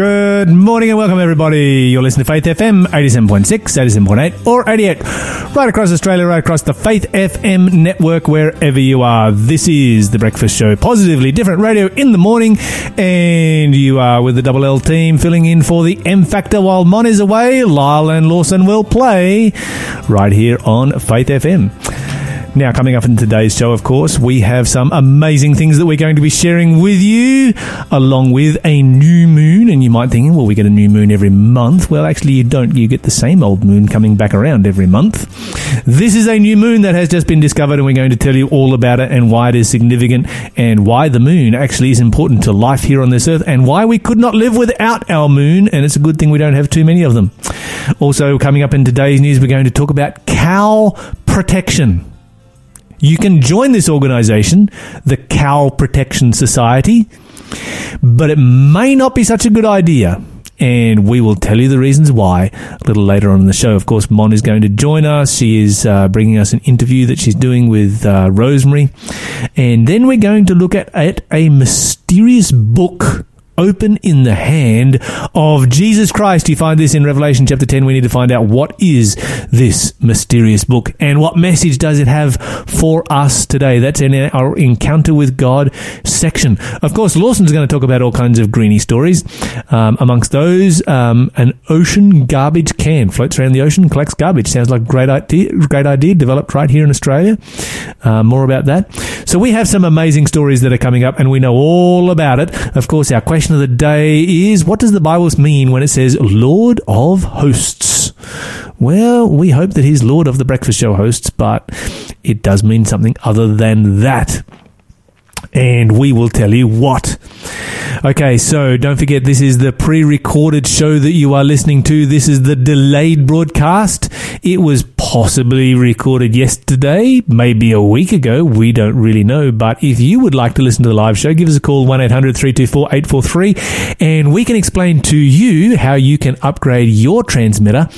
Good morning and welcome, everybody. You're listening to Faith FM 87.6, 87.8, or 88, right across Australia, right across the Faith FM network, wherever you are. This is the Breakfast Show, positively different radio in the morning, and you are with the Double L team filling in for the M Factor while Mon is away. Lyle and Lawson will play right here on Faith FM. Now, coming up in today's show, of course, we have some amazing things that we're going to be sharing with you, along with a new moon. And you might think, well, we get a new moon every month. Well, actually, you don't. You get the same old moon coming back around every month. This is a new moon that has just been discovered, and we're going to tell you all about it and why it is significant and why the moon actually is important to life here on this earth and why we could not live without our moon. And it's a good thing we don't have too many of them. Also, coming up in today's news, we're going to talk about cow protection. You can join this organization, the Cow Protection Society, but it may not be such a good idea. And we will tell you the reasons why a little later on in the show. Of course, Mon is going to join us. She is uh, bringing us an interview that she's doing with uh, Rosemary. And then we're going to look at, at a mysterious book open in the hand of Jesus Christ. You find this in Revelation chapter 10. We need to find out what is this mysterious book and what message does it have for us today. That's in our encounter with God section. Of course, Lawson's going to talk about all kinds of greeny stories. Um, amongst those, um, an ocean garbage can floats around the ocean, collects garbage. Sounds like a great idea, great idea developed right here in Australia. Uh, more about that. So we have some amazing stories that are coming up and we know all about it. Of course, our question of the day is what does the Bible mean when it says Lord of Hosts? Well, we hope that he's Lord of the Breakfast Show hosts, but it does mean something other than that. And we will tell you what. Okay, so don't forget this is the pre recorded show that you are listening to. This is the delayed broadcast. It was possibly recorded yesterday, maybe a week ago. We don't really know. But if you would like to listen to the live show, give us a call 1 800 324 843 and we can explain to you how you can upgrade your transmitter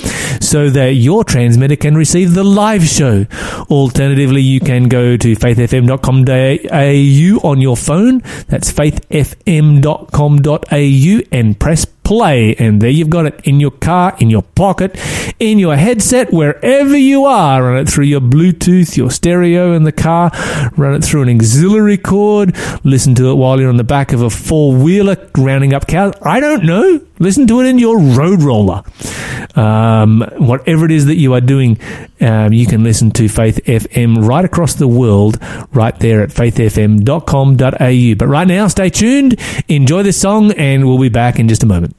so that your transmitter can receive the live show. Alternatively, you can go to faithfm.com.au on your phone. That's faithfm.com.au and press play. And there you've got it in your car, in your pocket, in your headset, wherever you are. Run it through your Bluetooth, your stereo in the car. Run it through an auxiliary cord. Listen to it while you're on the back of a four wheeler rounding up cows. I don't know. Listen to it in your road roller. Um, whatever it is that you are doing, um, you can listen to Faith FM right across the world, right there at faithfm.com.au. But right now, stay tuned, enjoy this song, and we'll be back in just a moment.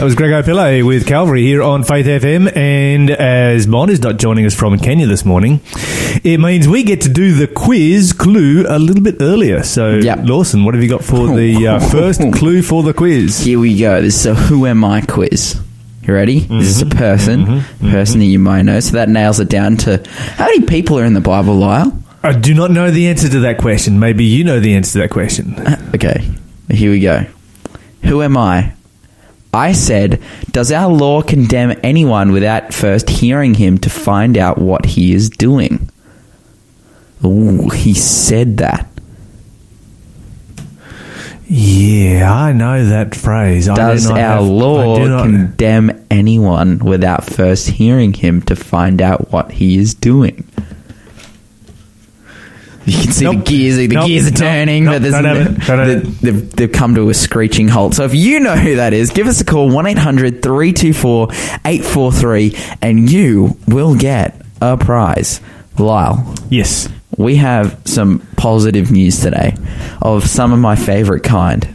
That was Greg Pillay with Calvary here on Faith FM. And as Mon is not joining us from Kenya this morning, it means we get to do the quiz clue a little bit earlier. So, Yep. Lawson, what have you got for the uh, first clue for the quiz? Here we go. This is a Who Am I quiz. You ready? This is a mm-hmm. person, mm-hmm. Mm-hmm. person that you might know. So that nails it down to how many people are in the Bible, Lyle? I do not know the answer to that question. Maybe you know the answer to that question. Uh, okay, here we go. Who am I? I said, Does our law condemn anyone without first hearing him to find out what he is doing? Ooh, he said that. Yeah, I know that phrase. I do Does not our have- law do condemn anyone without first hearing him to find out what he is doing? You can see Nope. the gears, the Nope. gears are turning, Nope. but there's Don't have it. Don't have they- it. they've, they've come to a screeching halt. So if you know who that is, give us a call 1 800 324 843 and you will get a prize. Lyle, Yes. we have some positive news today of some of my favorite kind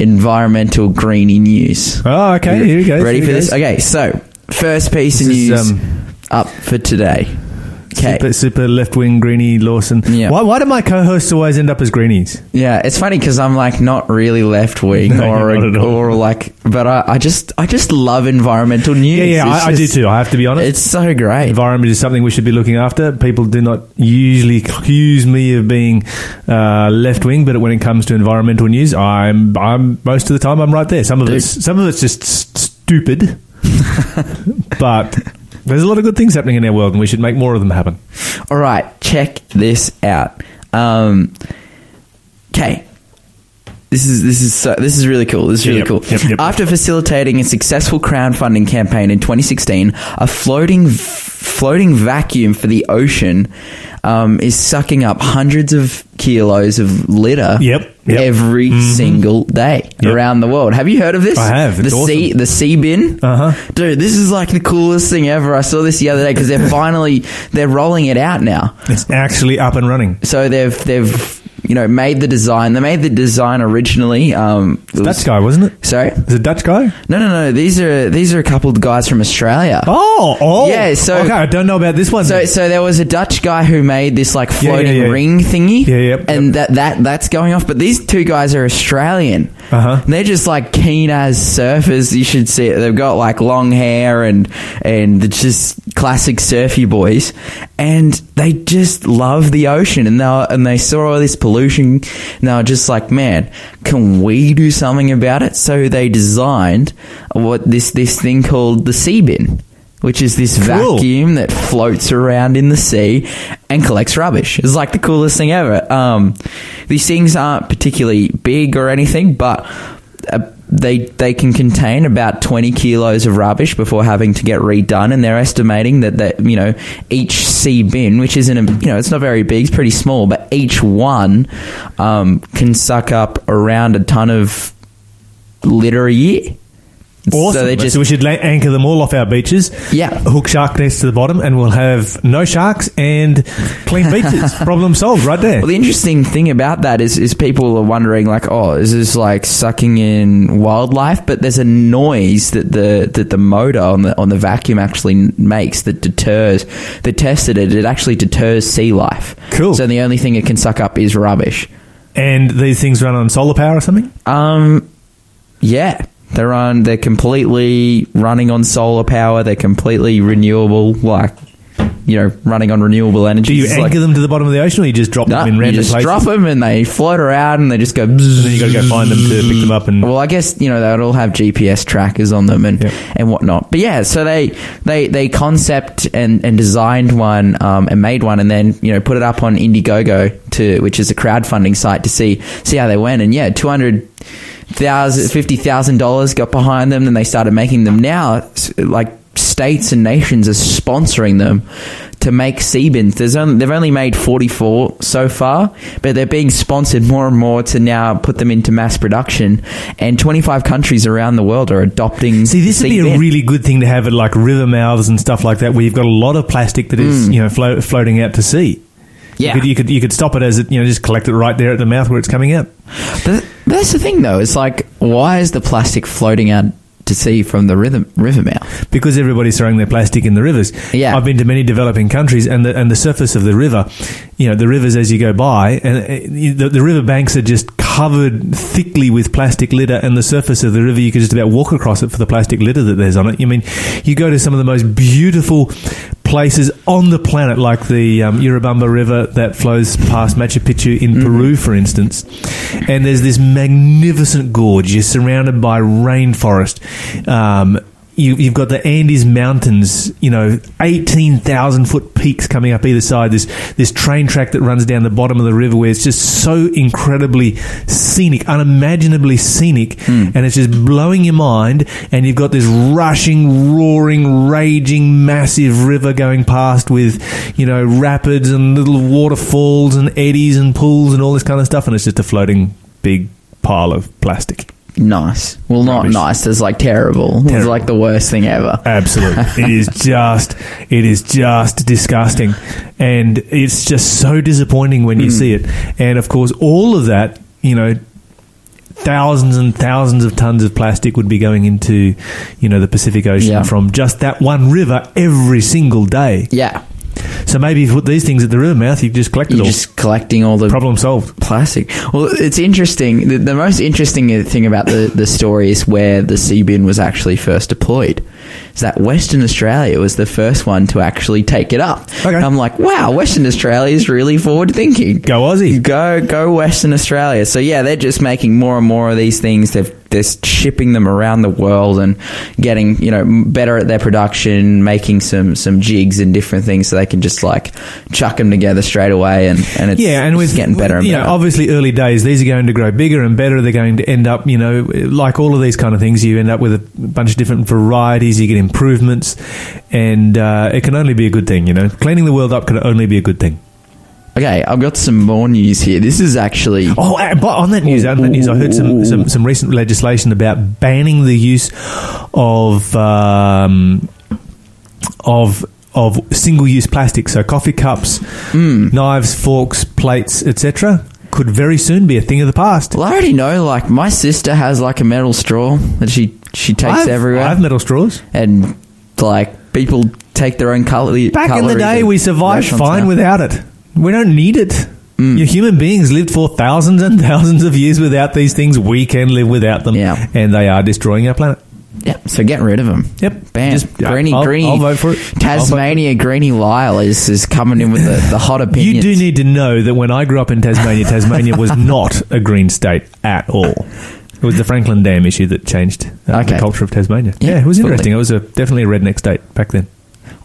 environmental greeny news. Oh, okay. Here we go. Ready for this? Okay, so first piece of This is, news um, up for today. Okay. Super, super left wing greenie Lawson. Yeah. Why, why do my co hosts always end up as greenies? Yeah, it's funny because I'm like not really left wing No, or not at all. or like, but I, I just I just love environmental news. Yeah, yeah, It's I, I do just- too. I have to be honest. It's so great. Environment is something we should be looking after. People do not usually accuse me of being uh, left wing, but when it comes to environmental news, I'm I'm most of the time I'm right there. Some of Dude. it's some of it's just stupid, but there's a lot of good things happening in our world, and we should make more of them happen. All right, check this out. Um, okay. This is this is so, this is really cool. This is really Yep, cool. yep, yep. After facilitating a successful crowdfunding campaign in 2016, a floating floating vacuum for the ocean um, is sucking up hundreds of kilos of litter Yep, yep. every single day Yep. around the world. Have you heard of this? I have. It's the sea awesome. the sea bin. Uh-huh. Dude, this is like the coolest thing ever. I saw this the other day because they're finally they're rolling it out now. It's actually up and running. So they've they've you know made the design. They made the design originally. Um, it was- Dutch guy, wasn't it? Sorry, Is it Dutch guy? no, no, no. These are these are a couple of guys from Australia. Oh, oh, Yeah, so- okay, I don't know about this one. So, so there was a Dutch guy who made this like Yeah, floating yeah, ring thingy, Yeah, yep, and that that that's going off. But these two guys are Australian. Uh-huh. They're just like keen as surfers. You should see it. They've got like long hair and and they're just classic surfy boys, and they just love the ocean. And they and they saw all this pollution, and they were just like, man, can we do something about it? So they designed what this this thing called the sea bin. Which is this Cool. vacuum that floats around in the sea and collects rubbish. It's like the coolest thing ever. Um, these things aren't particularly big or anything, but uh, they they can contain about 20 kilos of rubbish before having to get redone and they're estimating that that you know each sea bin which isn't a, you know it's not very big it's pretty small but each one um, can suck up around a ton of litter a year Awesome. so they So, we should anchor them all off our beaches. Yeah. Hook shark nets to the bottom, and we'll have no sharks and clean beaches. Problem solved right there. Well, the interesting thing about that is, is people are wondering, like, oh, is this like sucking in wildlife? But there's a noise that the that the motor on the on the vacuum actually makes that deters. They tested it; it actually deters sea life. Cool. So the only thing it can suck up is rubbish. and these things run on solar power or something? Um, yeah, they're on. They're completely running on solar power. They're completely renewable, like you know, running on renewable energy. Do you It's anchor like- them to the bottom of the ocean, or you just drop No, them in random you just places? drop them and they float around and they just go. and then you got to go find them to pick them up and. Well, I guess you know they'll all have GPS trackers on them and Yep. and whatnot. But yeah, so they they they concept and and designed one um, and made one, and then you know put it up on Indiegogo to which is a crowdfunding site to see see how they went. And yeah, two hundred thousand fifty thousand dollars got behind them, and they started making them. Now, like states and nations are sponsoring them to make sea bins. There's only, they've only made 44 so far, but they're being sponsored more and more to now put them into mass production. And 25 countries around the world are adopting. See, this would be a really good thing to have at like river mouths and stuff like that, where you've got a lot of plastic that is, mm. you know, flo- floating out to sea. Yeah. You could, you could you could stop it as it, you know, just collect it right there at the mouth where it's coming out. But that's the thing, though. It's like, why is the plastic floating out to sea from the river, river mouth. because everybody's throwing their plastic in the rivers. Yeah. I've been to many developing countries, and the and the surface of the river, you know, the rivers as you go by, and uh, the, the river banks are just covered thickly with plastic litter, and the surface of the river you can just about walk across it for the plastic litter that there's on it. You mean you go to some of the most beautiful places on the planet, like the um, Urubamba River that flows past Machu Picchu in Peru, for instance, and there's this magnificent gorge. You're surrounded by rainforest. Um, you, you've got the Andes Mountains, you know, eighteen thousand foot peaks coming up either side. This this train track that runs down the bottom of the river, where it's just so incredibly scenic, unimaginably scenic, hmm. and it's just blowing your mind. And you've got this rushing, roaring, raging, massive river going past with, you know, rapids and little waterfalls and eddies and pools and all this kind of stuff, and it's just a floating big pile of plastic. Nice. Well, not Rubbish. nice. It's like terrible. It's Terrible. like the worst thing ever. Absolutely. it is just it is just disgusting. And it's just so disappointing when you mm. see it. And of course all of that, you know, thousands and thousands of tons of plastic would be going into, you know, the Pacific Ocean Yeah. from just that one river every single day. Yeah. So maybe you put these things at the river mouth, you just collect You're all. just collecting all the Problem solved. plastic. Well, it's interesting. The, the most interesting thing about the, the story is where the sea bin was actually first deployed. Is that Western Australia was the first one to actually take it up. Okay. And I'm like, wow, Western Australia is really forward thinking. Go Aussie. Go, go Western Australia. So yeah, they're just making more and more of these things. They've, they're shipping them around the world and getting, you know, better at their production, making some, some jigs and different things so they can just like chuck them together straight away and, and it's yeah, and with getting better and you better. know, obviously early days, these are going to grow bigger and better. They're going to end up, you know, like all of these kind of things. You end up with a bunch of different varieties. You get improvements, and uh, it can only be a good thing. You know, cleaning the world up can only be a good thing. Okay, I've got some more news here. This is actually Oh, uh, but on that news, on that news, I heard some, some, some recent legislation about banning the use of um, of of single use plastic. So coffee cups, knives, forks, plates, etc. Could very soon be a thing of the past. Well, I already know. Like my sister has like a metal straw that she she takes I've, everywhere, I have metal straws. and like people take their own cutlery. Back in the day, we survived fine now. without it. We don't need it. Mm. Your human beings lived for thousands and thousands of years without these things. We can live without them, Yeah. and they are destroying our planet. Yeah, so get rid of them. Yep. Bam. Just- Greeny, I'll- Greeny, I'll vote for it. Tasmania, Greeny Lyle is, is coming in with the, the hot opinions. You do need to know that when I grew up in Tasmania, Tasmania was not a green state at all. It was the Franklin Dam issue that changed uh, Okay. the culture of Tasmania. Yeah, Yeah, it was interesting. It was a, definitely a redneck state back then.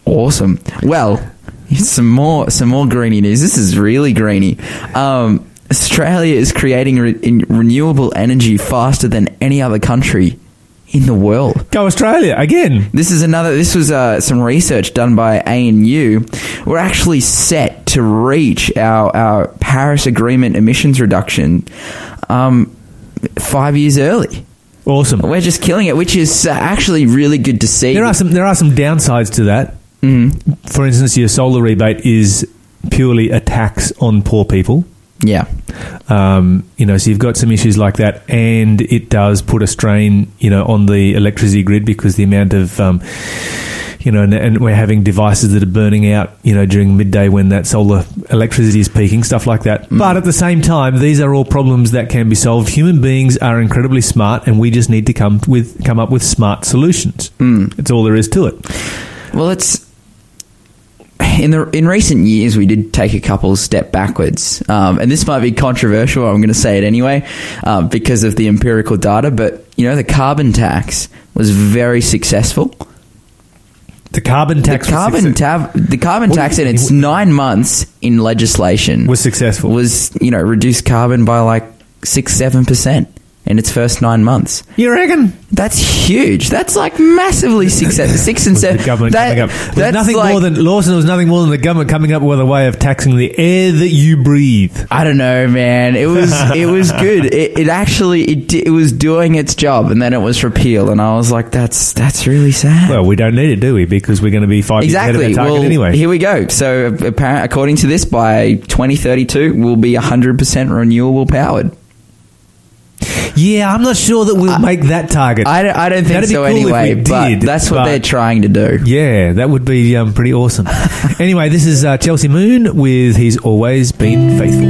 Awesome. Well, some more some more greeny news. This is really greeny. Um, Australia is creating re- in renewable energy faster than any other country in the world. Go Australia again. This is another. This was uh, some research done by ANU. We're actually set to reach our our Paris Agreement emissions reduction um, five years early. Awesome. We're just killing it, which is uh, actually really good to see. There are some there are some downsides to that. Mm-hmm. For instance, your solar rebate is purely a tax on poor people. yeah. Um, you know, so you've got some issues like that, and it does put a strain, you know, on the electricity grid because the amount of, um, you know, and, and we're having devices that are burning out, you know, during midday when that solar electricity is peaking, stuff like that. But at the same time, these are all problems that can be solved. Human beings are incredibly smart, and we just need to come with come up with smart solutions. Mm. That's all there is to it. Well, it's in the in recent years we did take a couple step backwards, um, and this might be controversial. I'm going to say it anyway um, because of the empirical data. But you know, the carbon tax was very successful. The carbon The tax was carbon tab, the carbon tax in its nine months in legislation was successful. was you know reduced carbon by like six seven percent in its first nine months. you reckon? That's huge. That's like massively six, six and seven. the government that- coming up. There's nothing like- more than Lawson was nothing more than the government coming up with a way of taxing the air that you breathe. I don't know, man. It was it was good. It, it actually it it was doing its job, and then it was repealed, and I was like, that's that's really sad. Well, we don't need it, do we? Because we're going to be five exactly. years ahead of our target Well, anyway. here we go. So, apparent, according to this, by 2032, we'll be 100% renewable powered. Yeah, I'm not sure that we'll make that target. I don't, I don't think That'd so cool anyway, but did, that's what but- they're trying to do. yeah, that would be um, pretty awesome. anyway, this is uh, Chelsea Moon with He's Always Been Faithful.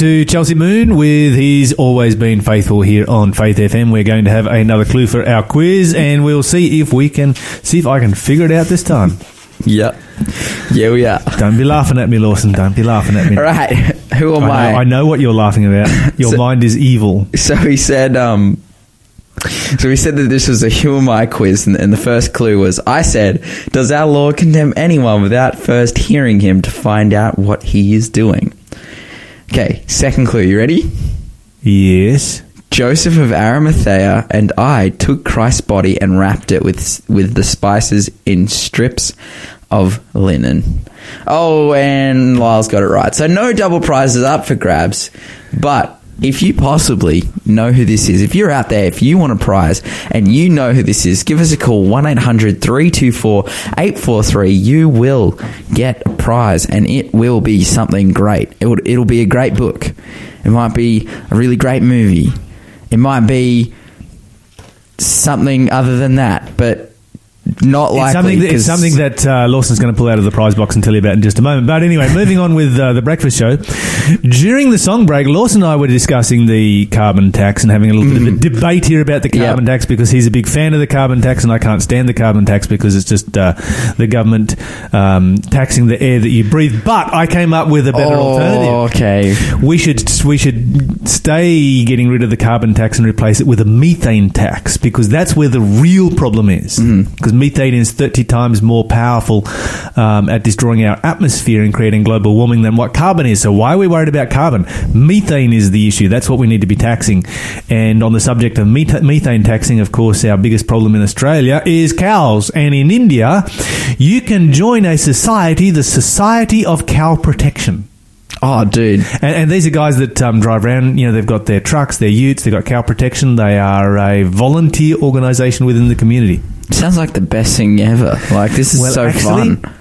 To Chelsea Moon with He's Always Been Faithful here on Faith FM. We're going to have another clue for our quiz and we'll see if we can, see if I can figure it out this time. Yep. Yeah, we are. Don't be laughing at me, Lawson. Don't be laughing at me. All right. Who am I I? know, I know what you're laughing about. Your So- mind is evil. So he said, um, so he said that this was a who am I quiz, and, and the first clue was I said, Does our Lord condemn anyone without first hearing him to find out what he is doing? Okay, second clue, you ready? Yes. Joseph of Arimathea and I took Christ's body and wrapped it with with the spices in strips of linen. Oh, and Lyle's got it right. So no double prizes up for grabs, but if you possibly know who this is, if you're out there, if you want a prize and you know who this is, give us a call 1 800 324 843. You will get a prize and it will be something great. It will, it'll be a great book. It might be a really great movie. It might be something other than that, but not It's something, that, it's something that uh, Lawson's going to pull out of the prize box and tell you about in just a moment. But anyway, moving on with uh, the breakfast show. During the song break, Lawson and I were discussing the carbon tax and having a little bit of a debate here about the Yep. carbon tax because he's a big fan of the carbon tax and I can't stand the carbon tax because it's just uh, the government um, taxing the air that you breathe. But I came up with a better Oh, alternative. okay. We should we should stay getting rid of the carbon tax and replace it with a methane tax because that's where the real problem is. Because methane is thirty times more powerful um, at destroying our atmosphere and creating global warming than what carbon is. So why are we worried about carbon? Methane is the issue. That's what we need to be taxing. And on the subject of meth- methane taxing, of course, our biggest problem in Australia is cows. And in India, you can join a society, the Society of Cow Protection. Oh, dude. And, and these are guys that um, drive around. You know, they've got their trucks, their utes, they've got cow protection. They are a volunteer organisation within the community. Sounds like the best thing ever. Like this is Well, so actually, fun.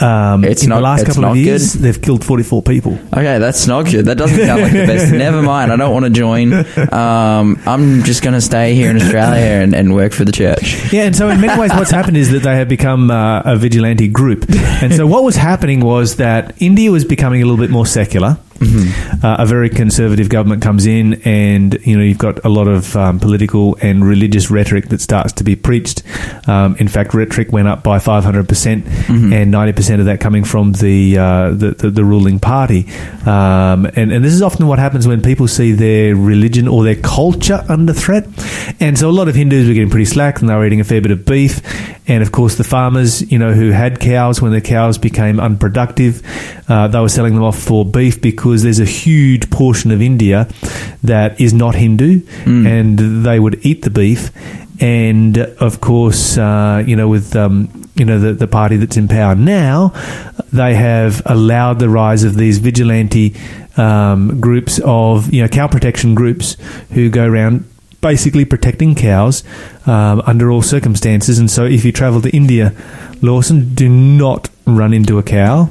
Um, It's in not- the last couple of years, good? they've killed forty-four people. Okay, that's not good. That doesn't sound like the best. Never mind. I don't want to join. Um, I'm just going to stay here in Australia and, and work for the church. Yeah, and so in many ways, what's happened is that they have become uh, a vigilante group. And so what was happening was that India was becoming a little bit more secular. Uh, a very conservative government comes in, and you know you've got a lot of um, political and religious rhetoric that starts to be preached. Um, in fact, rhetoric went up by five hundred percent, and ninety percent of that coming from the uh, the, the, the ruling party. Um, and and this is often what happens when people see their religion or their culture under threat. And so a lot of Hindus were getting pretty slack, and they were eating a fair bit of beef. And of course, the farmers, you know, who had cows when their cows became unproductive, uh, they were selling them off for beef because there's a huge portion of India that is not Hindu, and they would eat the beef. And of course, uh, you know, with um, you know the the party that's in power now, they have allowed the rise of these vigilante um, groups of you know cow protection groups who go around basically protecting cows um, under all circumstances. And so, if you travel to India, Lawson, do not run into a cow.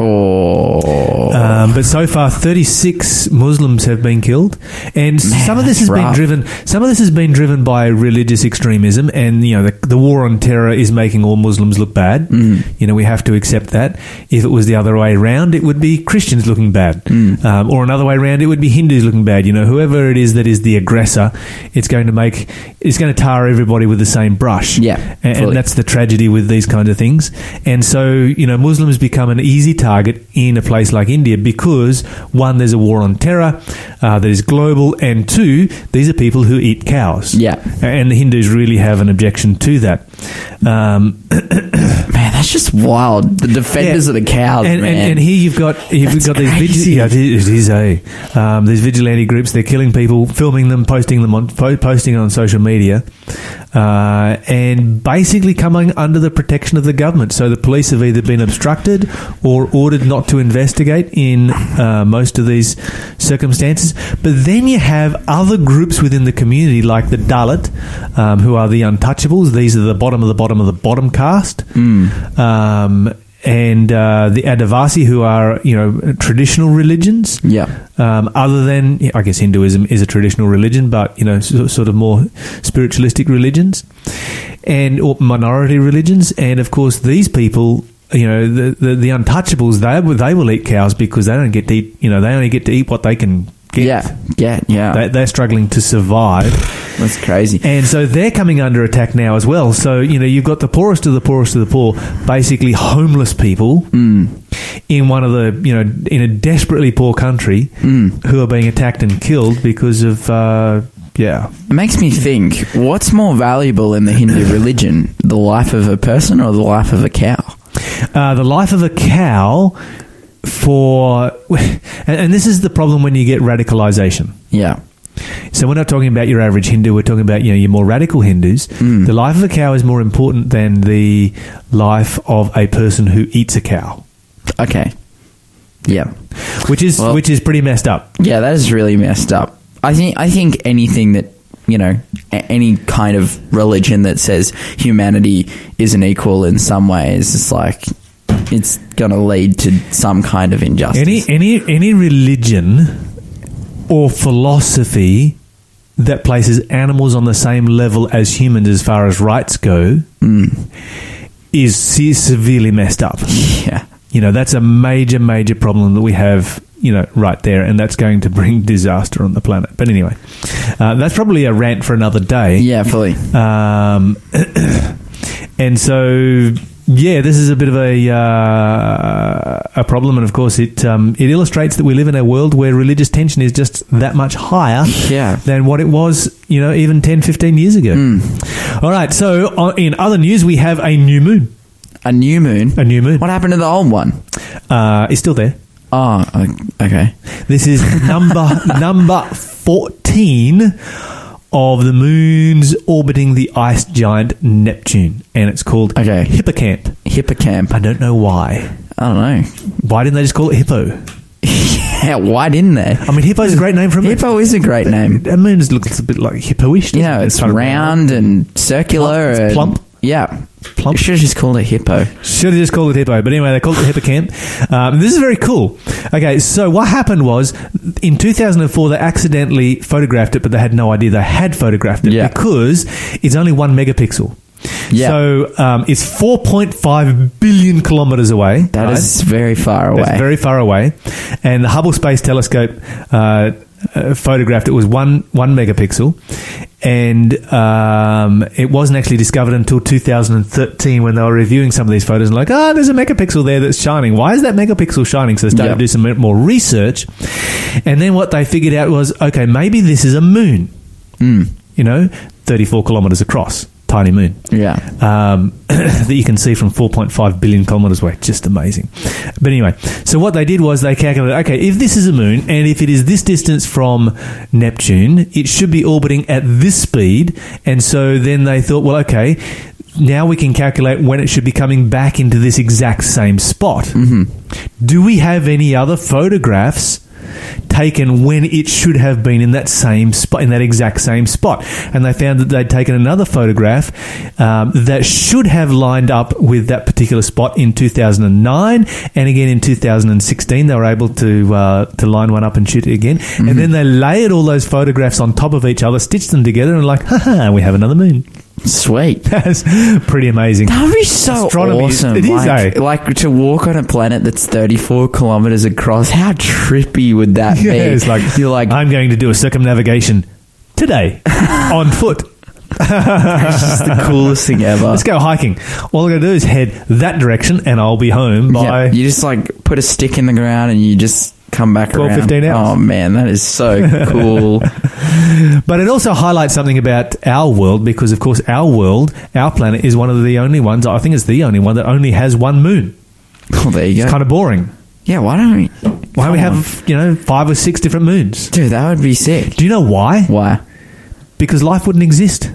Oh, Um, but so far, 36 Muslims have been killed, and some of this has that's been driven. Some of this has been driven by religious extremism, and you know the, the war on terror is making all Muslims look bad. Mm. You know we have to accept that. If it was the other way around, it would be Christians looking bad, Mm. um, or another way around, it would be Hindus looking bad. You know, whoever it is that is the aggressor, it's going to make it's going to tar everybody with the same brush. Yeah, and, and that's the tragedy with these kinds of things. And so, you know, Muslims become an easy target in a place like India because one, there's a war on terror uh, that is global, and two, these are people who eat cows. Yeah. and the Hindus really have an objection to that. Um, man, that's just wild. The defenders Yeah. of the cows, and, man. and, and here you've got you've That's got these vigi- yeah, it is, it is a um, these vigilante groups. They're killing people, filming them, posting them on po- posting on social media, uh, and basically coming under the protection of the government. So the police have either been obstructed or ordered not to investigate in uh, most of these circumstances. But then you have other groups within the community, like the Dalit, um, who are the untouchables. These are the bottom of the bottom of the bottom caste. Um, and uh, the Adivasi, who are you know traditional religions, yeah, um, other than I guess Hinduism is a traditional religion, but you know so, sort of more spiritualistic religions, and or minority religions, and of course these people. You know the, the the untouchables. They will- they will eat cows because they don't get to eat. You know they only get to eat what they can get. yeah, yeah, yeah. They, they're struggling to survive. that's crazy. And so they're coming under attack now as well. So, you know, you've got the poorest of the poorest of the poor, basically homeless people in one of the, you know, in a desperately poor country who are being attacked and killed because of, uh, yeah. It makes me think: what's more valuable in the Hindu religion, the life of a person or the life of a cow? Uh, the life of a cow for, and, and this is the problem when you get radicalization. Yeah, So we're not talking about your average Hindu. We're talking about you know your more radical Hindus. Mm. The life of a cow is more important than the life of a person who eats a cow. okay. Yeah. which is Well- which is pretty messed up. Yeah, that is really messed up. I think I think anything that you know, a- any kind of religion that says humanity isn't equal in some ways, is just like it's going to lead to some kind of injustice. Any any any religion or philosophy that places animals on the same level as humans as far as rights go is se- severely messed up. yeah. You know, that's a major, major problem that we have, you know, right there, and that's going to bring disaster on the planet. But anyway, uh, that's probably a rant for another day. Yeah, fully. Um, and so, yeah, this is a bit of a uh, a problem, and of course, it um, it illustrates that we live in a world where religious tension is just that much higher Yeah. than what it was, you know, even 10, 15 years ago. Hmm. All right, so uh, in other news, we have a new moon. A new moon. A new moon. What happened to the old one? Uh, it's still there. Oh, okay. This is number number fourteen of the moons orbiting the ice giant Neptune, and it's called Okay. Hippocamp. Hippocamp. I don't know why. I don't know. Why didn't they just call it Hippo? Yeah, why didn't they? I mean, Hippo's a great name for a moon. Hippo is a great name. A moon looks a bit like hippo-ish. You know, it? it's round and circular. And- plump. Yeah. Plump. Should have just called it hippo. Should have just called it Hippo. But anyway, they called it Hippocamp. Um, this is very cool. Okay, so what happened was in 2004, they accidentally photographed it, but they had no idea they had photographed it Yeah. because it's only one megapixel. Yeah. So um, it's 4.5 billion kilometers away. That is very far away. That's very far away. And the Hubble Space Telescope uh, uh, photographed it was one one megapixel, and um, it wasn't actually discovered until 2013 when they were reviewing some of these photos and like, ah, there's a megapixel there that's shining. Why is that megapixel shining? So they started Yeah. to do some more research, and then what they figured out was, okay, maybe this is a moon. Mm. You know, 34 kilometers across, tiny moon Yeah. um, that you can see from 4.5 billion kilometers away. Just amazing. But anyway, so what they did was they calculated okay, if this is a moon and if it is this distance from Neptune, it should be orbiting at this speed. And so then they thought, well, okay. Now we can calculate when it should be coming back into this exact same spot. Mm-hmm. Do we have any other photographs taken when it should have been in that same spot, in that exact same spot. And they found that they'd taken another photograph um, that should have lined up with that particular spot in 2009, and again in 2016 they were able to uh, to line one up and shoot it again. And then they layered all those photographs on top of each other, stitched them together, and like, haha, we have another moon. Sweet. That's pretty amazing. That would be so Astronomy is- awesome. it is, like, eh? like to walk on a planet that's 34 kilometers across. How trippy would that Yeah, be? it's like you're like, I'm going to do a circumnavigation today on foot. it's the coolest thing ever. Let's go hiking. All I got to do is head that direction, and I'll be home by. Yeah, you just like put a stick in the ground and you just come back 12, around. 15 hours. Oh man, that is so cool. But it also highlights something about our world because, of course, our world, our planet, is one of the only ones. I think it's the only one that only has one moon. oh, there you go. It's kind of boring. yeah, why don't we? Why don't we on. have you know five or six different moons? Dude, that would be sick. Do you know why? Why? Because life wouldn't exist.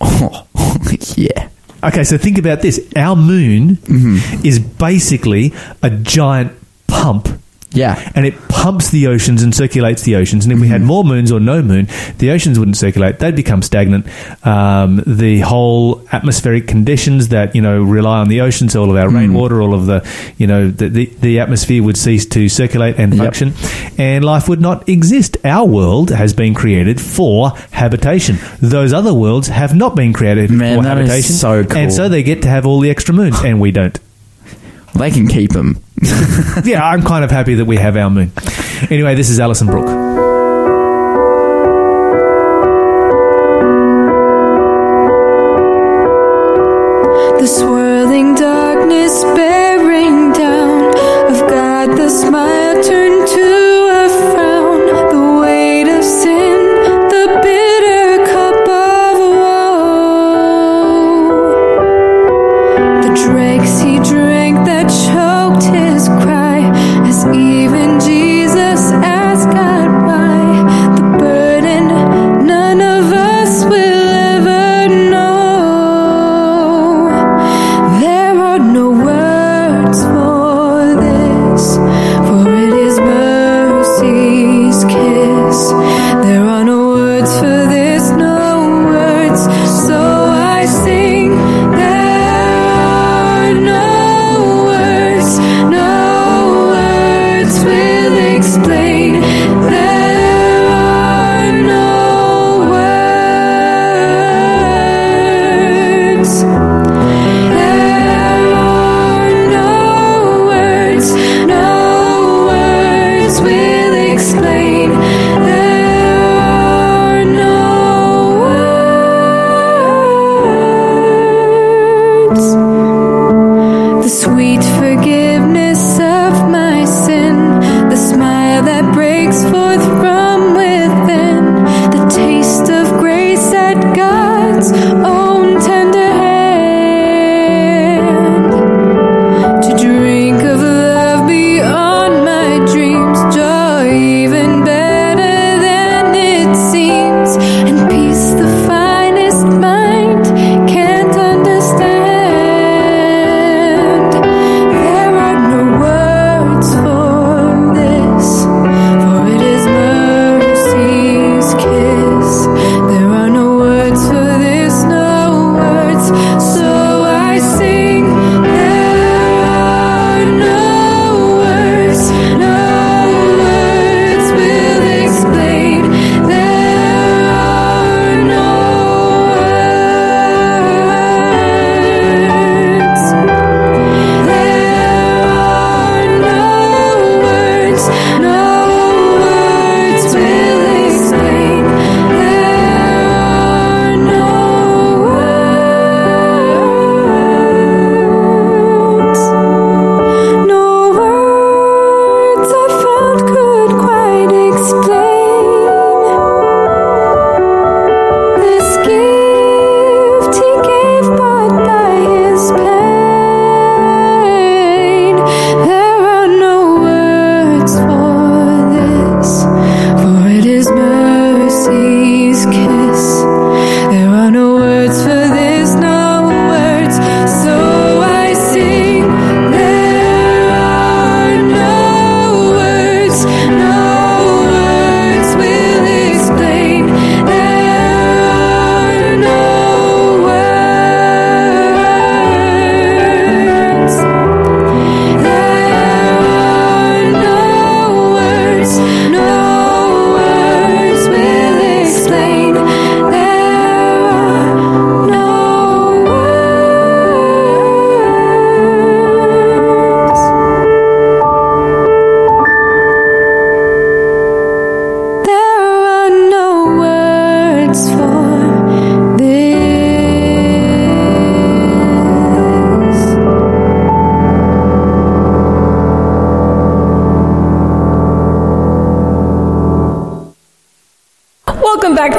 Oh, yeah. Okay, so think about this. Our moon mm-hmm. is basically a giant pump Yeah. and it pumps the oceans and circulates the oceans. And if we had more moons or no moon, the oceans wouldn't circulate; they'd become stagnant. Um, the whole atmospheric conditions that you know rely on the oceans, all of our rainwater, all of the you know the, the the atmosphere would cease to circulate and Yep. function, and life would not exist. Our world has been created for habitation. Those other worlds have not been created Man, for habitation, so cool. and so they get to have all the extra moons, and we don't. They can keep them. yeah, I'm kind of happy that we have our moon. Anyway, this is Alison Brooke. The swirling darkness bearing down. I've got the smile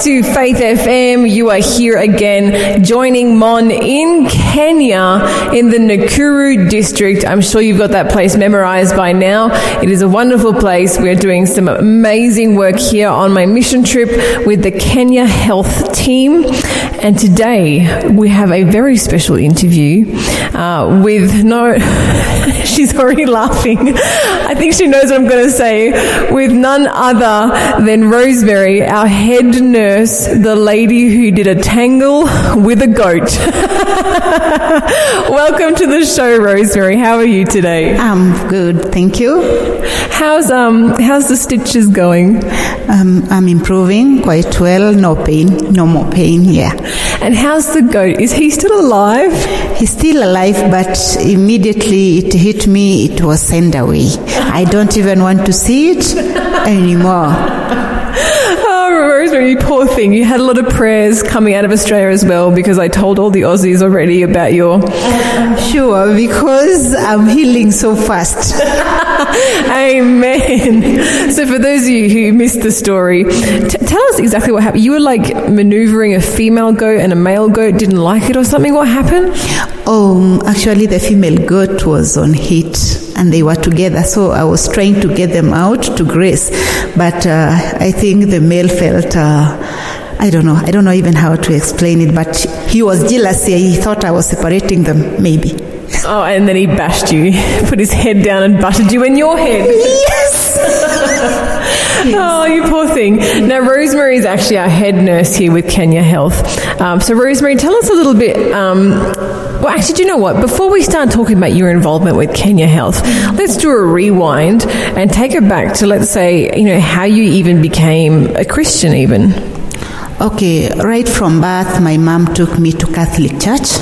to Faith FM. You are here again, joining Mon in Kenya in the Nakuru district. I'm sure you've got that place memorized by now. It is a wonderful place. We're doing some amazing work here on my mission trip with the Kenya Health team. And today we have a very special interview uh, with no. She's already laughing. I think she knows what I'm going to say. With none other than Rosemary, our head nurse, the lady who did a tangle with a goat. Welcome to the show, Rosemary. How are you today? I'm good, thank you. How's um how's the stitches going? Um, I'm improving quite well. No pain, no more pain. Yeah, And how's the goat? Is he still alive? he's still alive, but immediately it hit me. It was sent away. I don't even want to see it anymore. Rosemary, poor thing. You had a lot of prayers coming out of Australia as well because I told all the Aussies already about your Sure, because I'm healing so fast. Amen. So, for those of you who missed the story, t- tell us exactly what happened. You were like maneuvering a female goat and a male goat didn't like it or something. What happened? Oh, actually, the female goat was on heat and they were together. So I was trying to get them out to grace. But uh, I think the male felt. Uh, I don't know. I don't know even how to explain it, but he was jealous. He thought I was separating them, maybe. Oh, and then he bashed you, put his head down and butted you in your head. Yes! Oh, you poor thing. Now, Rosemary is actually our head nurse here with Kenya Health. Um, so, Rosemary, tell us a little bit. Um, well, actually, do you know what? Before we start talking about your involvement with Kenya Health, let's do a rewind and take it back to, let's say, you know, how you even became a Christian, even. Okay, right from birth, my mom took me to Catholic Church,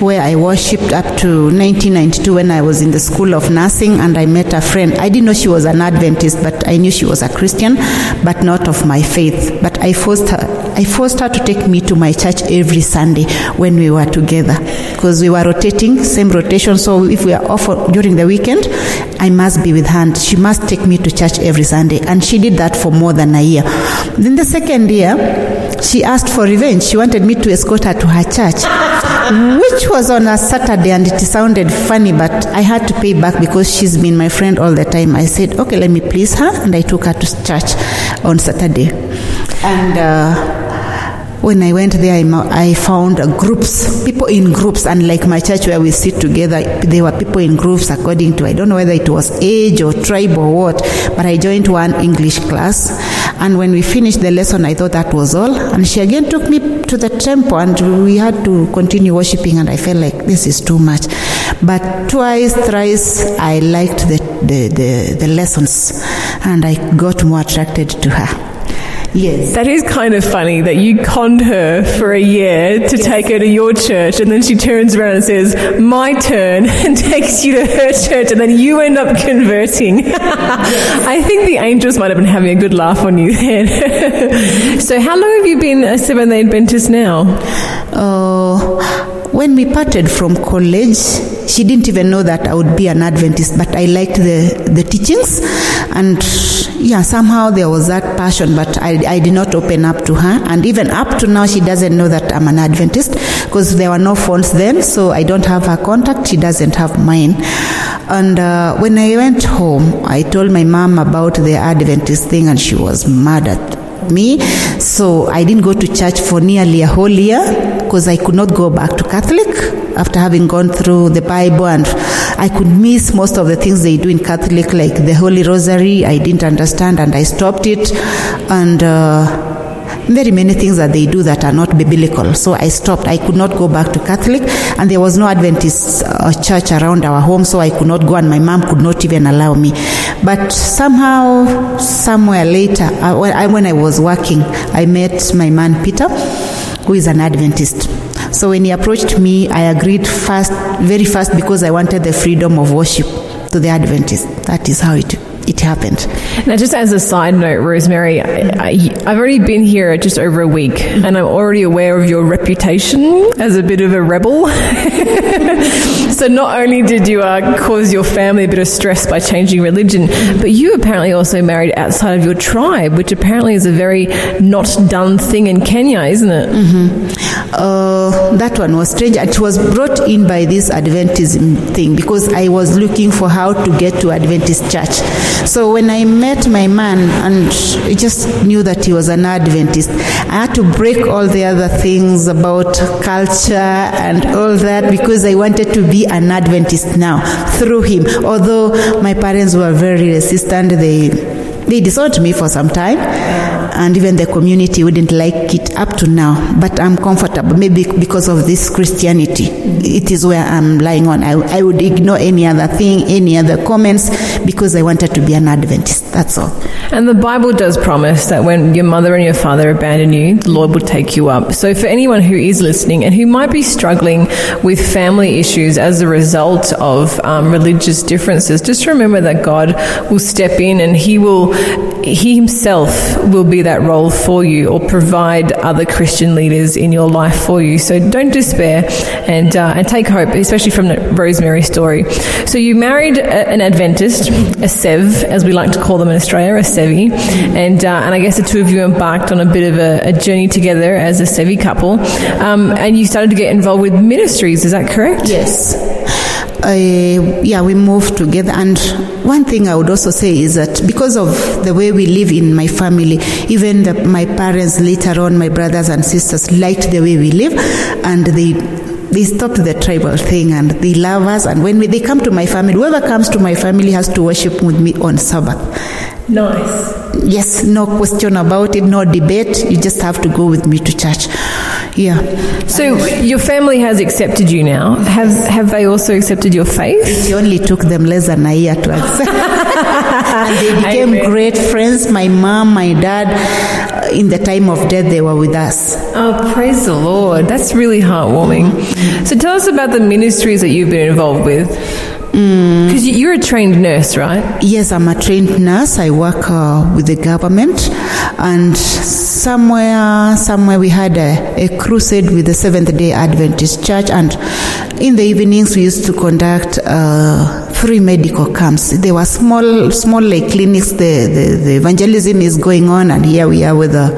where I worshipped up to 1992 when I was in the School of Nursing, and I met a friend. I didn't know she was an Adventist, but I knew she was a Christian, but not of my faith. But I forced her. I forced her to take me to my church every Sunday when we were together, because we were rotating, same rotation. So if we are off during the weekend, I must be with her. And she must take me to church every Sunday, and she did that for more than a year. Then the second year. She asked for revenge. She wanted me to escort her to her church, which was on a Saturday, and it sounded funny, but I had to pay back because she's been my friend all the time. I said, okay, let me please her, and I took her to church on Saturday. And uh, when I went there, I, I found uh, groups, people in groups, unlike my church where we sit together. There were people in groups according to, I don't know whether it was age or tribe or what, but I joined one English class. And when we finished the lesson, I thought that was all. And she again took me to the temple, and we had to continue worshiping, and I felt like this is too much. But twice, thrice, I liked the, the, the, the lessons, and I got more attracted to her. Yes. That is kind of funny that you conned her for a year to take her to your church and then she turns around and says, My turn, and takes you to her church and then you end up converting. I think the angels might have been having a good laugh on you then. so, how long have you been a Seventh day Adventist now? Uh, when we parted from college, she didn't even know that I would be an Adventist, but I liked the, the teachings. And yeah, somehow there was that passion, but I, I did not open up to her. And even up to now, she doesn't know that I'm an Adventist because there were no phones then, so I don't have her contact. She doesn't have mine. And uh, when I went home, I told my mom about the Adventist thing, and she was mad at me. So I didn't go to church for nearly a whole year because I could not go back to Catholic after having gone through the Bible and I could miss most of the things they do in Catholic, like the Holy Rosary. I didn't understand and I stopped it. And uh, very many things that they do that are not biblical. So I stopped. I could not go back to Catholic, and there was no Adventist uh, church around our home, so I could not go, and my mom could not even allow me. But somehow, somewhere later, I, when I was working, I met my man Peter, who is an Adventist. So when he approached me, I agreed fast, very fast, because I wanted the freedom of worship to the Adventist. That is how it happened. Now, just as a side note, Rosemary, I, have already been here just over a week, and I'm already aware of your reputation as a bit of a rebel. so, not only did you uh, cause your family a bit of stress by changing religion, but you apparently also married outside of your tribe, which apparently is a very not done thing in Kenya, isn't it? Mm-hmm. Uh, that one was strange. It was brought in by this Adventism thing because I was looking for how to get to Adventist church. So when I met my man and I just knew that he was an Adventist, I had to break all the other things about culture and all that because I wanted to be an Adventist now through him. Although my parents were very resistant, they they disowned me for some time and even the community wouldn't like it up to now. But i'm comfortable. Maybe because of this christianity it is where i'm lying on. I, I would ignore any other thing any other comments because i wanted to be an adventist that's all and the bible does promise that when your mother and your father abandon you the lord will take you up so for anyone who is listening and who might be struggling with family issues as a result of um, religious differences just remember that god will step in and he will he himself will be that role for you or provide other Christian leaders in your life for you. So don't despair and, uh, and take hope, especially from the Rosemary story. So you married an Adventist, a Sev, as we like to call them in Australia, a Sevi, and, uh, and I guess the two of you embarked on a bit of a, a journey together as a Sevi couple, um, and you started to get involved with ministries, is that correct? Yes. Uh, yeah, we moved together. And one thing I would also say is that because of the way we live in my family, even the, my parents later on, my brothers and sisters liked the way we live, and they they stopped the tribal thing and they love us. And when we, they come to my family, whoever comes to my family has to worship with me on Sabbath. Nice. Yes, no question about it, no debate. You just have to go with me to church. Yeah. So your family has accepted you now. Have have they also accepted your faith? It only took them less than a year to accept. and they became Amen. great friends. My mom, my dad, in the time of death, they were with us. Oh, praise the Lord. That's really heartwarming. So tell us about the ministries that you've been involved with. Because you're a trained nurse, right? Yes, I'm a trained nurse. I work uh, with the government, and somewhere, somewhere we had a, a crusade with the Seventh Day Adventist Church, and in the evenings we used to conduct uh, free medical camps. There were small, small like clinics. The, the the evangelism is going on, and here we are with the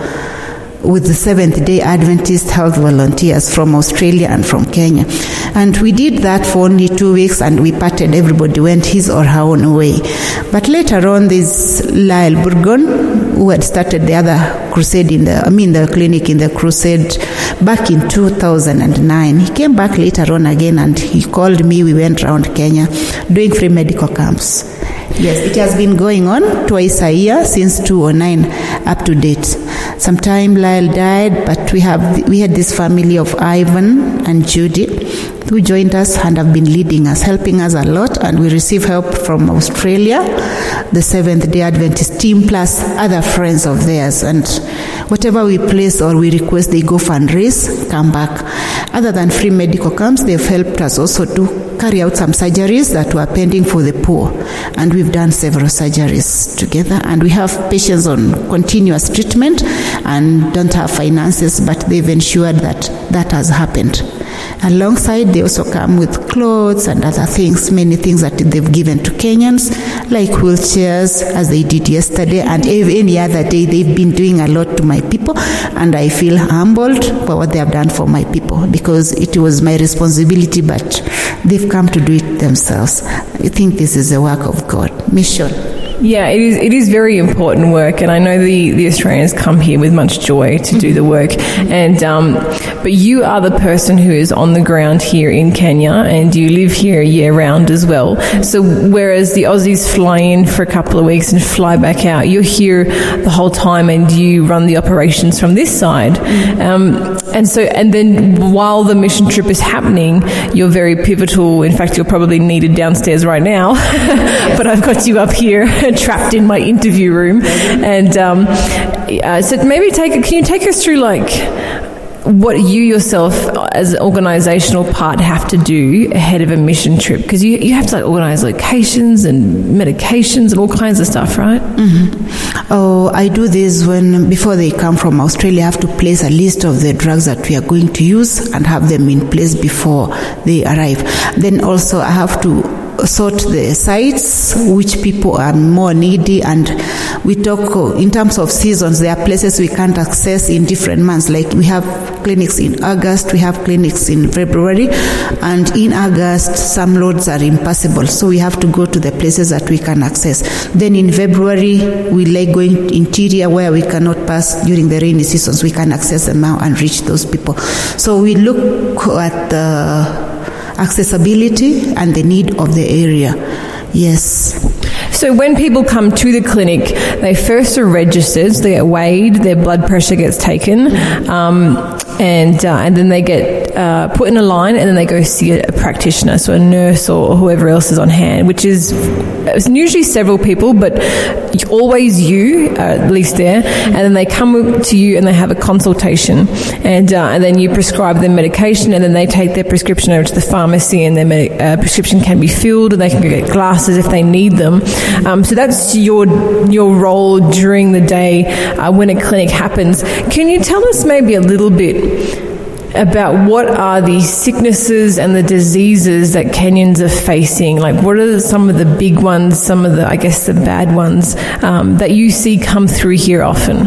with the Seventh day Adventist health volunteers from Australia and from Kenya. And we did that for only two weeks and we parted, everybody went his or her own way. But later on, there's Lyle Burgon, who had started the other crusade in the, I mean, the clinic in the crusade back in 2009. He came back later on again and he called me. We went around Kenya doing free medical camps. Yes, it has been going on twice a year since 2009 up to date. Sometime Lyle died, but we have we had this family of Ivan and Judy who joined us and have been leading us, helping us a lot, and we receive help from Australia, the Seventh Day Adventist team, plus other friends of theirs. And whatever we place or we request, they go fundraise, come back. Other than free medical camps, they've helped us also to carry out some surgeries that were pending for the poor. And we've done several surgeries together. And we have patients on continuous treatment and don't have finances, but they've ensured that that has happened. Alongside, they also come with clothes and other things, many things that they've given to Kenyans, like wheelchairs, as they did yesterday, and any other day. They've been doing a lot to my people, and I feel humbled for what they have done for my people because it was my responsibility, but they've come to do it themselves. I think this is the work of God. Mission. Yeah, it is. It is very important work, and I know the, the Australians come here with much joy to do the work. And um, but you are the person who is on the ground here in Kenya, and you live here year round as well. So whereas the Aussies fly in for a couple of weeks and fly back out, you're here the whole time, and you run the operations from this side. Um, and so, and then while the mission trip is happening, you're very pivotal. In fact, you're probably needed downstairs right now, but I've got you up here trapped in my interview room. And um, uh, so maybe take can you take us through like what you yourself as an organizational part have to do ahead of a mission trip because you, you have to like organize locations and medications and all kinds of stuff right Oh, I do this when before they come from Australia. I have to place a list of the drugs that we are going to use and have them in place before they arrive. Then also I have to sort the sites which people are more needy and we talk in terms of seasons there are places we can't access in different months. Like we have clinics in august we have clinics in february and in august some loads are impossible so we have to go to the places that we can access. Then in february we like going interior where we cannot pass during the rainy seasons. We can access them now and reach those people. So we look at the accessibility and the need of the area. Yes. So when people come to the clinic, they first are registered, so they get weighed, their blood pressure gets taken, um, and uh, and then they get uh, put in a line, and then they go see a, practitioner, so a nurse or whoever else is on hand, which is it's usually several people, but always you, uh, at least there, and then they come to you and they have a consultation, and uh, and then you prescribe them medication, and then they take their prescription over to the pharmacy, and their med- uh, prescription can be filled, and they can go get glasses if they need them. Um, so that's your your role during the day uh, when a clinic happens. Can you tell us maybe a little bit? About what are the sicknesses and the diseases that Kenyans are facing? Like, what are some of the big ones, some of the, I guess, the bad ones um, that you see come through here often?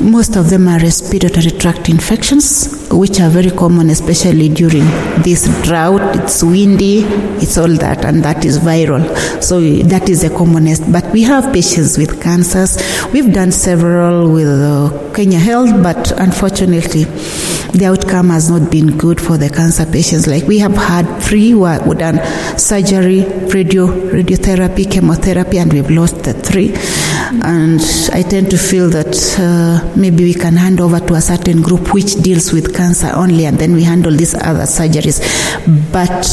Most of them are respiratory tract infections, which are very common, especially during this drought. It's windy, it's all that, and that is viral. So that is the commonest. But we have patients with cancers. We've done several with uh, Kenya Health, but unfortunately, the outcome has not been good for the cancer patients. Like we have had three who have done surgery, radio, radiotherapy, chemotherapy, and we've lost the three. And I tend to feel that uh, maybe we can hand over to a certain group which deals with cancer only, and then we handle these other surgeries. But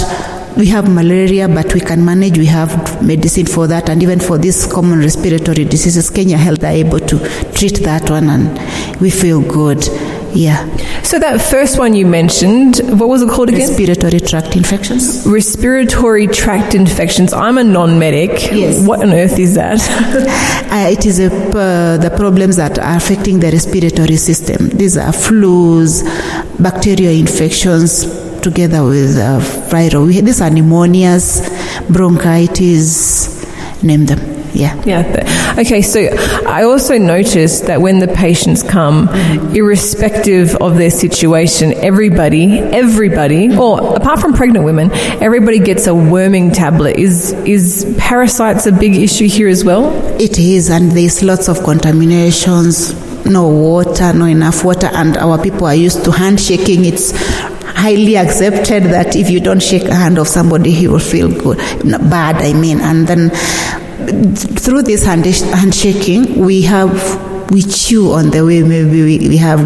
we have malaria, but we can manage. We have medicine for that, and even for these common respiratory diseases, Kenya Health are able to treat that one, and we feel good. Yeah. So that first one you mentioned, what was it called again? Respiratory tract infections. Respiratory tract infections. I'm a non-medic. Yes. What on earth is that? Uh, it is a, uh, the problems that are affecting the respiratory system. These are flus, bacterial infections, together with uh, viral. We, these are pneumonias, bronchitis, name them. Yeah. Yeah. Okay. So, I also noticed that when the patients come, irrespective of their situation, everybody, everybody, or apart from pregnant women, everybody gets a worming tablet. Is is parasites a big issue here as well? It is, and there's lots of contaminations, no water, no enough water, and our people are used to handshaking. It's highly accepted that if you don't shake a hand of somebody, he will feel good, bad, I mean. And then through this hand- handshaking, we have, we chew on the way, maybe we, we have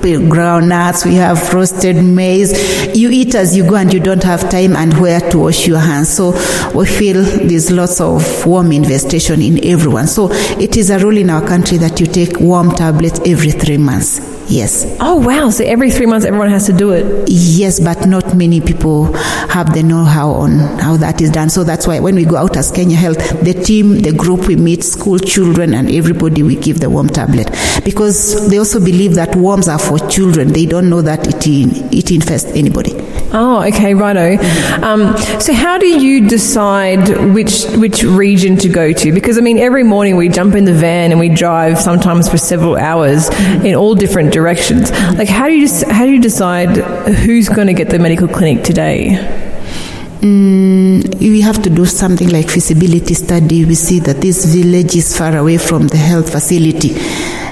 ground nuts, we have roasted maize. You eat as you go and you don't have time and where to wash your hands. So we feel there's lots of worm infestation in everyone. So it is a rule in our country that you take worm tablets every three months. Yes. Oh wow! So every three months, everyone has to do it. Yes, but not many people have the know-how on how that is done. So that's why when we go out as Kenya Health, the team, the group, we meet school children and everybody, we give the worm tablet because they also believe that worms are for children. They don't know that it it infests anybody. Oh, okay, righto. Um, so, how do you decide which which region to go to? Because I mean, every morning we jump in the van and we drive sometimes for several hours in all different directions. Like, how do you how do you decide who's going to get the medical clinic today? Mm, we have to do something like feasibility study. We see that this village is far away from the health facility.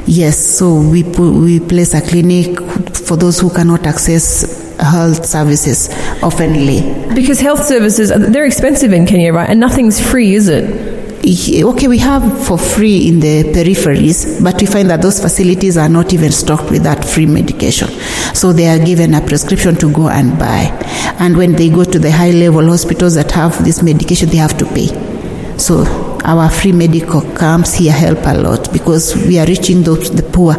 Yes, so we put, we place a clinic for those who cannot access health services oftenly. Because health services they're expensive in Kenya, right? And nothing's free, is it? Okay, we have for free in the peripheries, but we find that those facilities are not even stocked with that free medication. So they are given a prescription to go and buy. And when they go to the high level hospitals that have this medication, they have to pay. So our free medical camps here help a lot because we are reaching those, the poor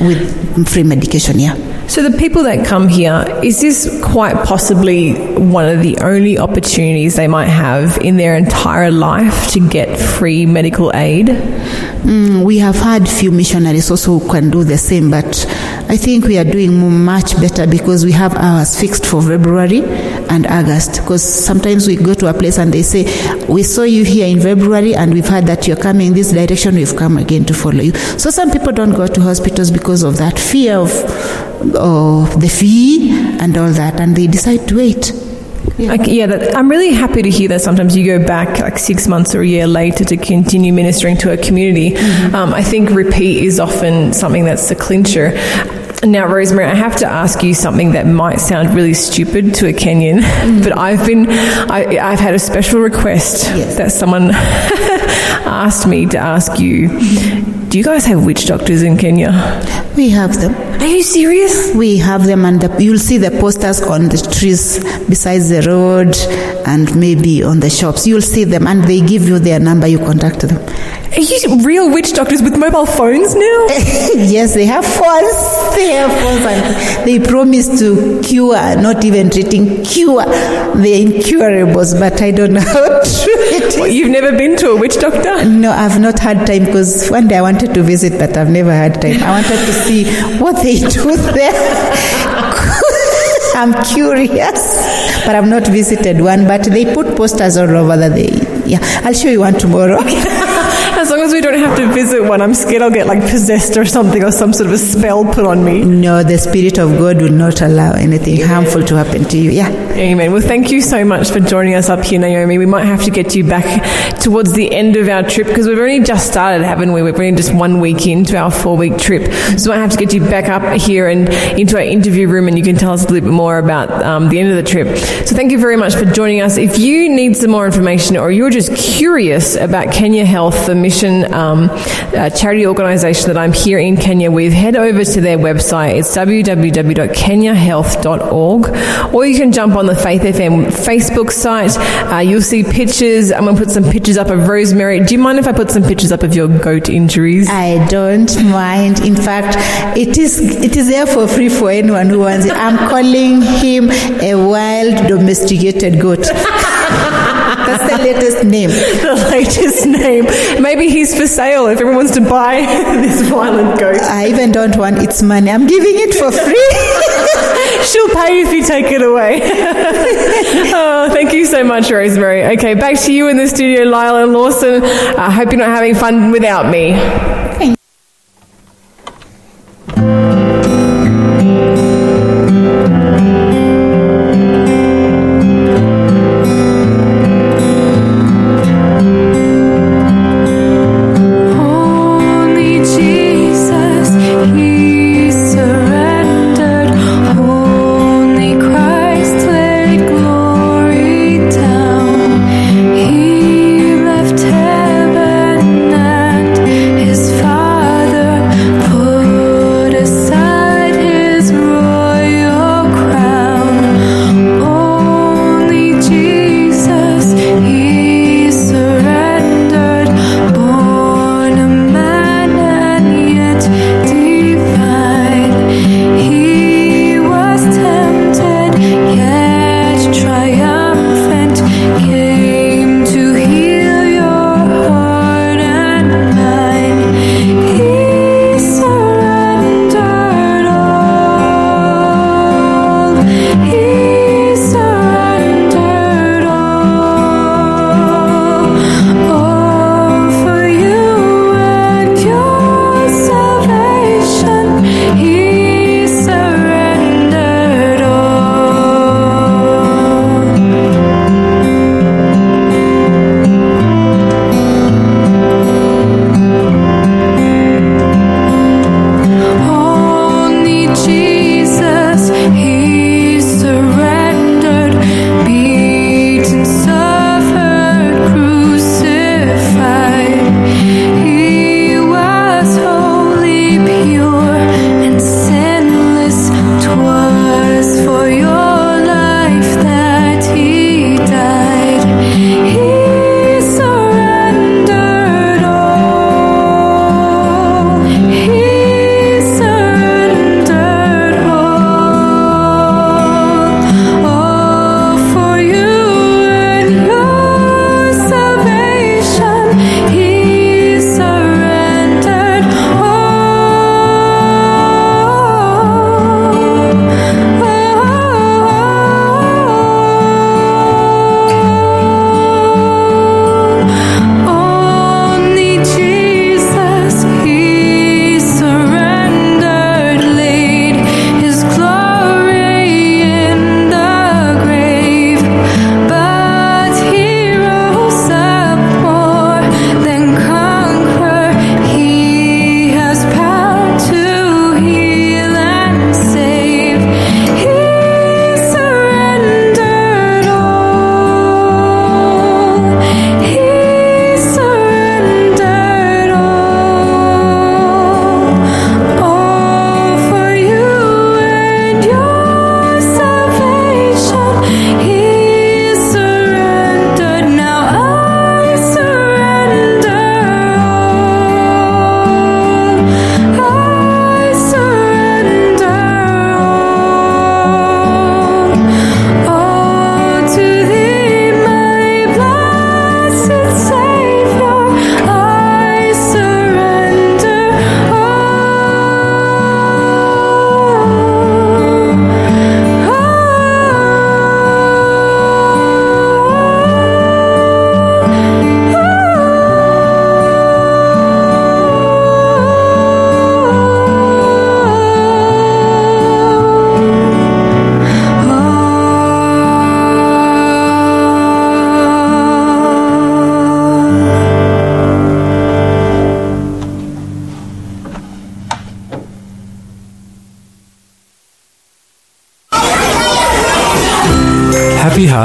with free medication, yeah. So, the people that come here, is this quite possibly one of the only opportunities they might have in their entire life to get free medical aid? Mm, we have had few missionaries also who can do the same, but I think we are doing much better because we have hours fixed for February and August. Because sometimes we go to a place and they say, We saw you here in February and we've heard that you're coming this direction, we've come again to follow you. So some people don't go to hospitals because of that fear of, of the fee and all that, and they decide to wait. Yeah, like, yeah that, I'm really happy to hear that sometimes you go back like six months or a year later to continue ministering to a community. Mm-hmm. Um, I think repeat is often something that's the clincher. Now, Rosemary, I have to ask you something that might sound really stupid to a Kenyan, mm-hmm. but I've been, I, have had a special request yes. that someone asked me to ask you. Do you guys have witch doctors in Kenya? We have them. Are you serious? We have them, and the, you'll see the posters on the trees besides the road and maybe on the shops. You'll see them, and they give you their number. You contact them. Are you real witch doctors with mobile phones now? yes, they have phones. They have phones, and they promise to cure, not even treating, cure the incurables. But I don't know how true. Well, you've never been to a witch doctor? No, I've not had time because one day I wanted to visit, but I've never had time. I wanted to see what they do there. I'm curious, but I've not visited one. But they put posters all over that they. Yeah, I'll show you one tomorrow. as we don't have to visit one, I'm scared I'll get like possessed or something, or some sort of a spell put on me. No, the spirit of God will not allow anything Amen. harmful to happen to you. Yeah. Amen. Well, thank you so much for joining us up here, Naomi. We might have to get you back towards the end of our trip because we've only just started, haven't we? We're only just one week into our four week trip, so I might have to get you back up here and into our interview room, and you can tell us a little bit more about um, the end of the trip. So, thank you very much for joining us. If you need some more information, or you're just curious about Kenya Health, the mission um, charity organisation that I'm here in Kenya with, head over to their website. It's www.kenyahealth.org, or you can jump on the Faith FM Facebook site. Uh, you'll see pictures. I'm going to put some pictures up of Rosemary. Do you mind if I put some pictures up of your goat injuries? I don't mind. In fact, it is it is there for free for anyone who wants it. I'm calling him a wild domesticated goat. That's the latest name. the latest name. Maybe he's for sale if everyone wants to buy this violent goat. I even don't want its money. I'm giving it for free. She'll pay if you take it away. oh, thank you so much, Rosemary. Okay, back to you in the studio, Lila Lawson. I uh, hope you're not having fun without me.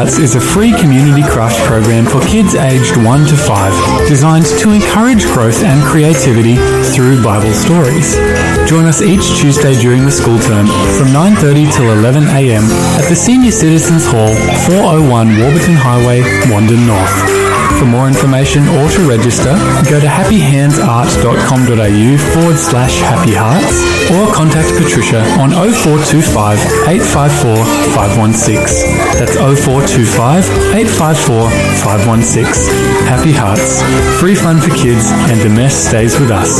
Arts is a free community craft program for kids aged 1 to 5, designed to encourage growth and creativity through Bible stories. Join us each Tuesday during the school term from 9.30 till 11am at the Senior Citizens Hall, 401 Warburton Highway, Wandin North. For more information or to register, go to happyhandsart.com.au forward slash happy hearts or contact Patricia on 0425 854 516. That's 0425 854 516. Happy Hearts. Free fun for kids and the mess stays with us.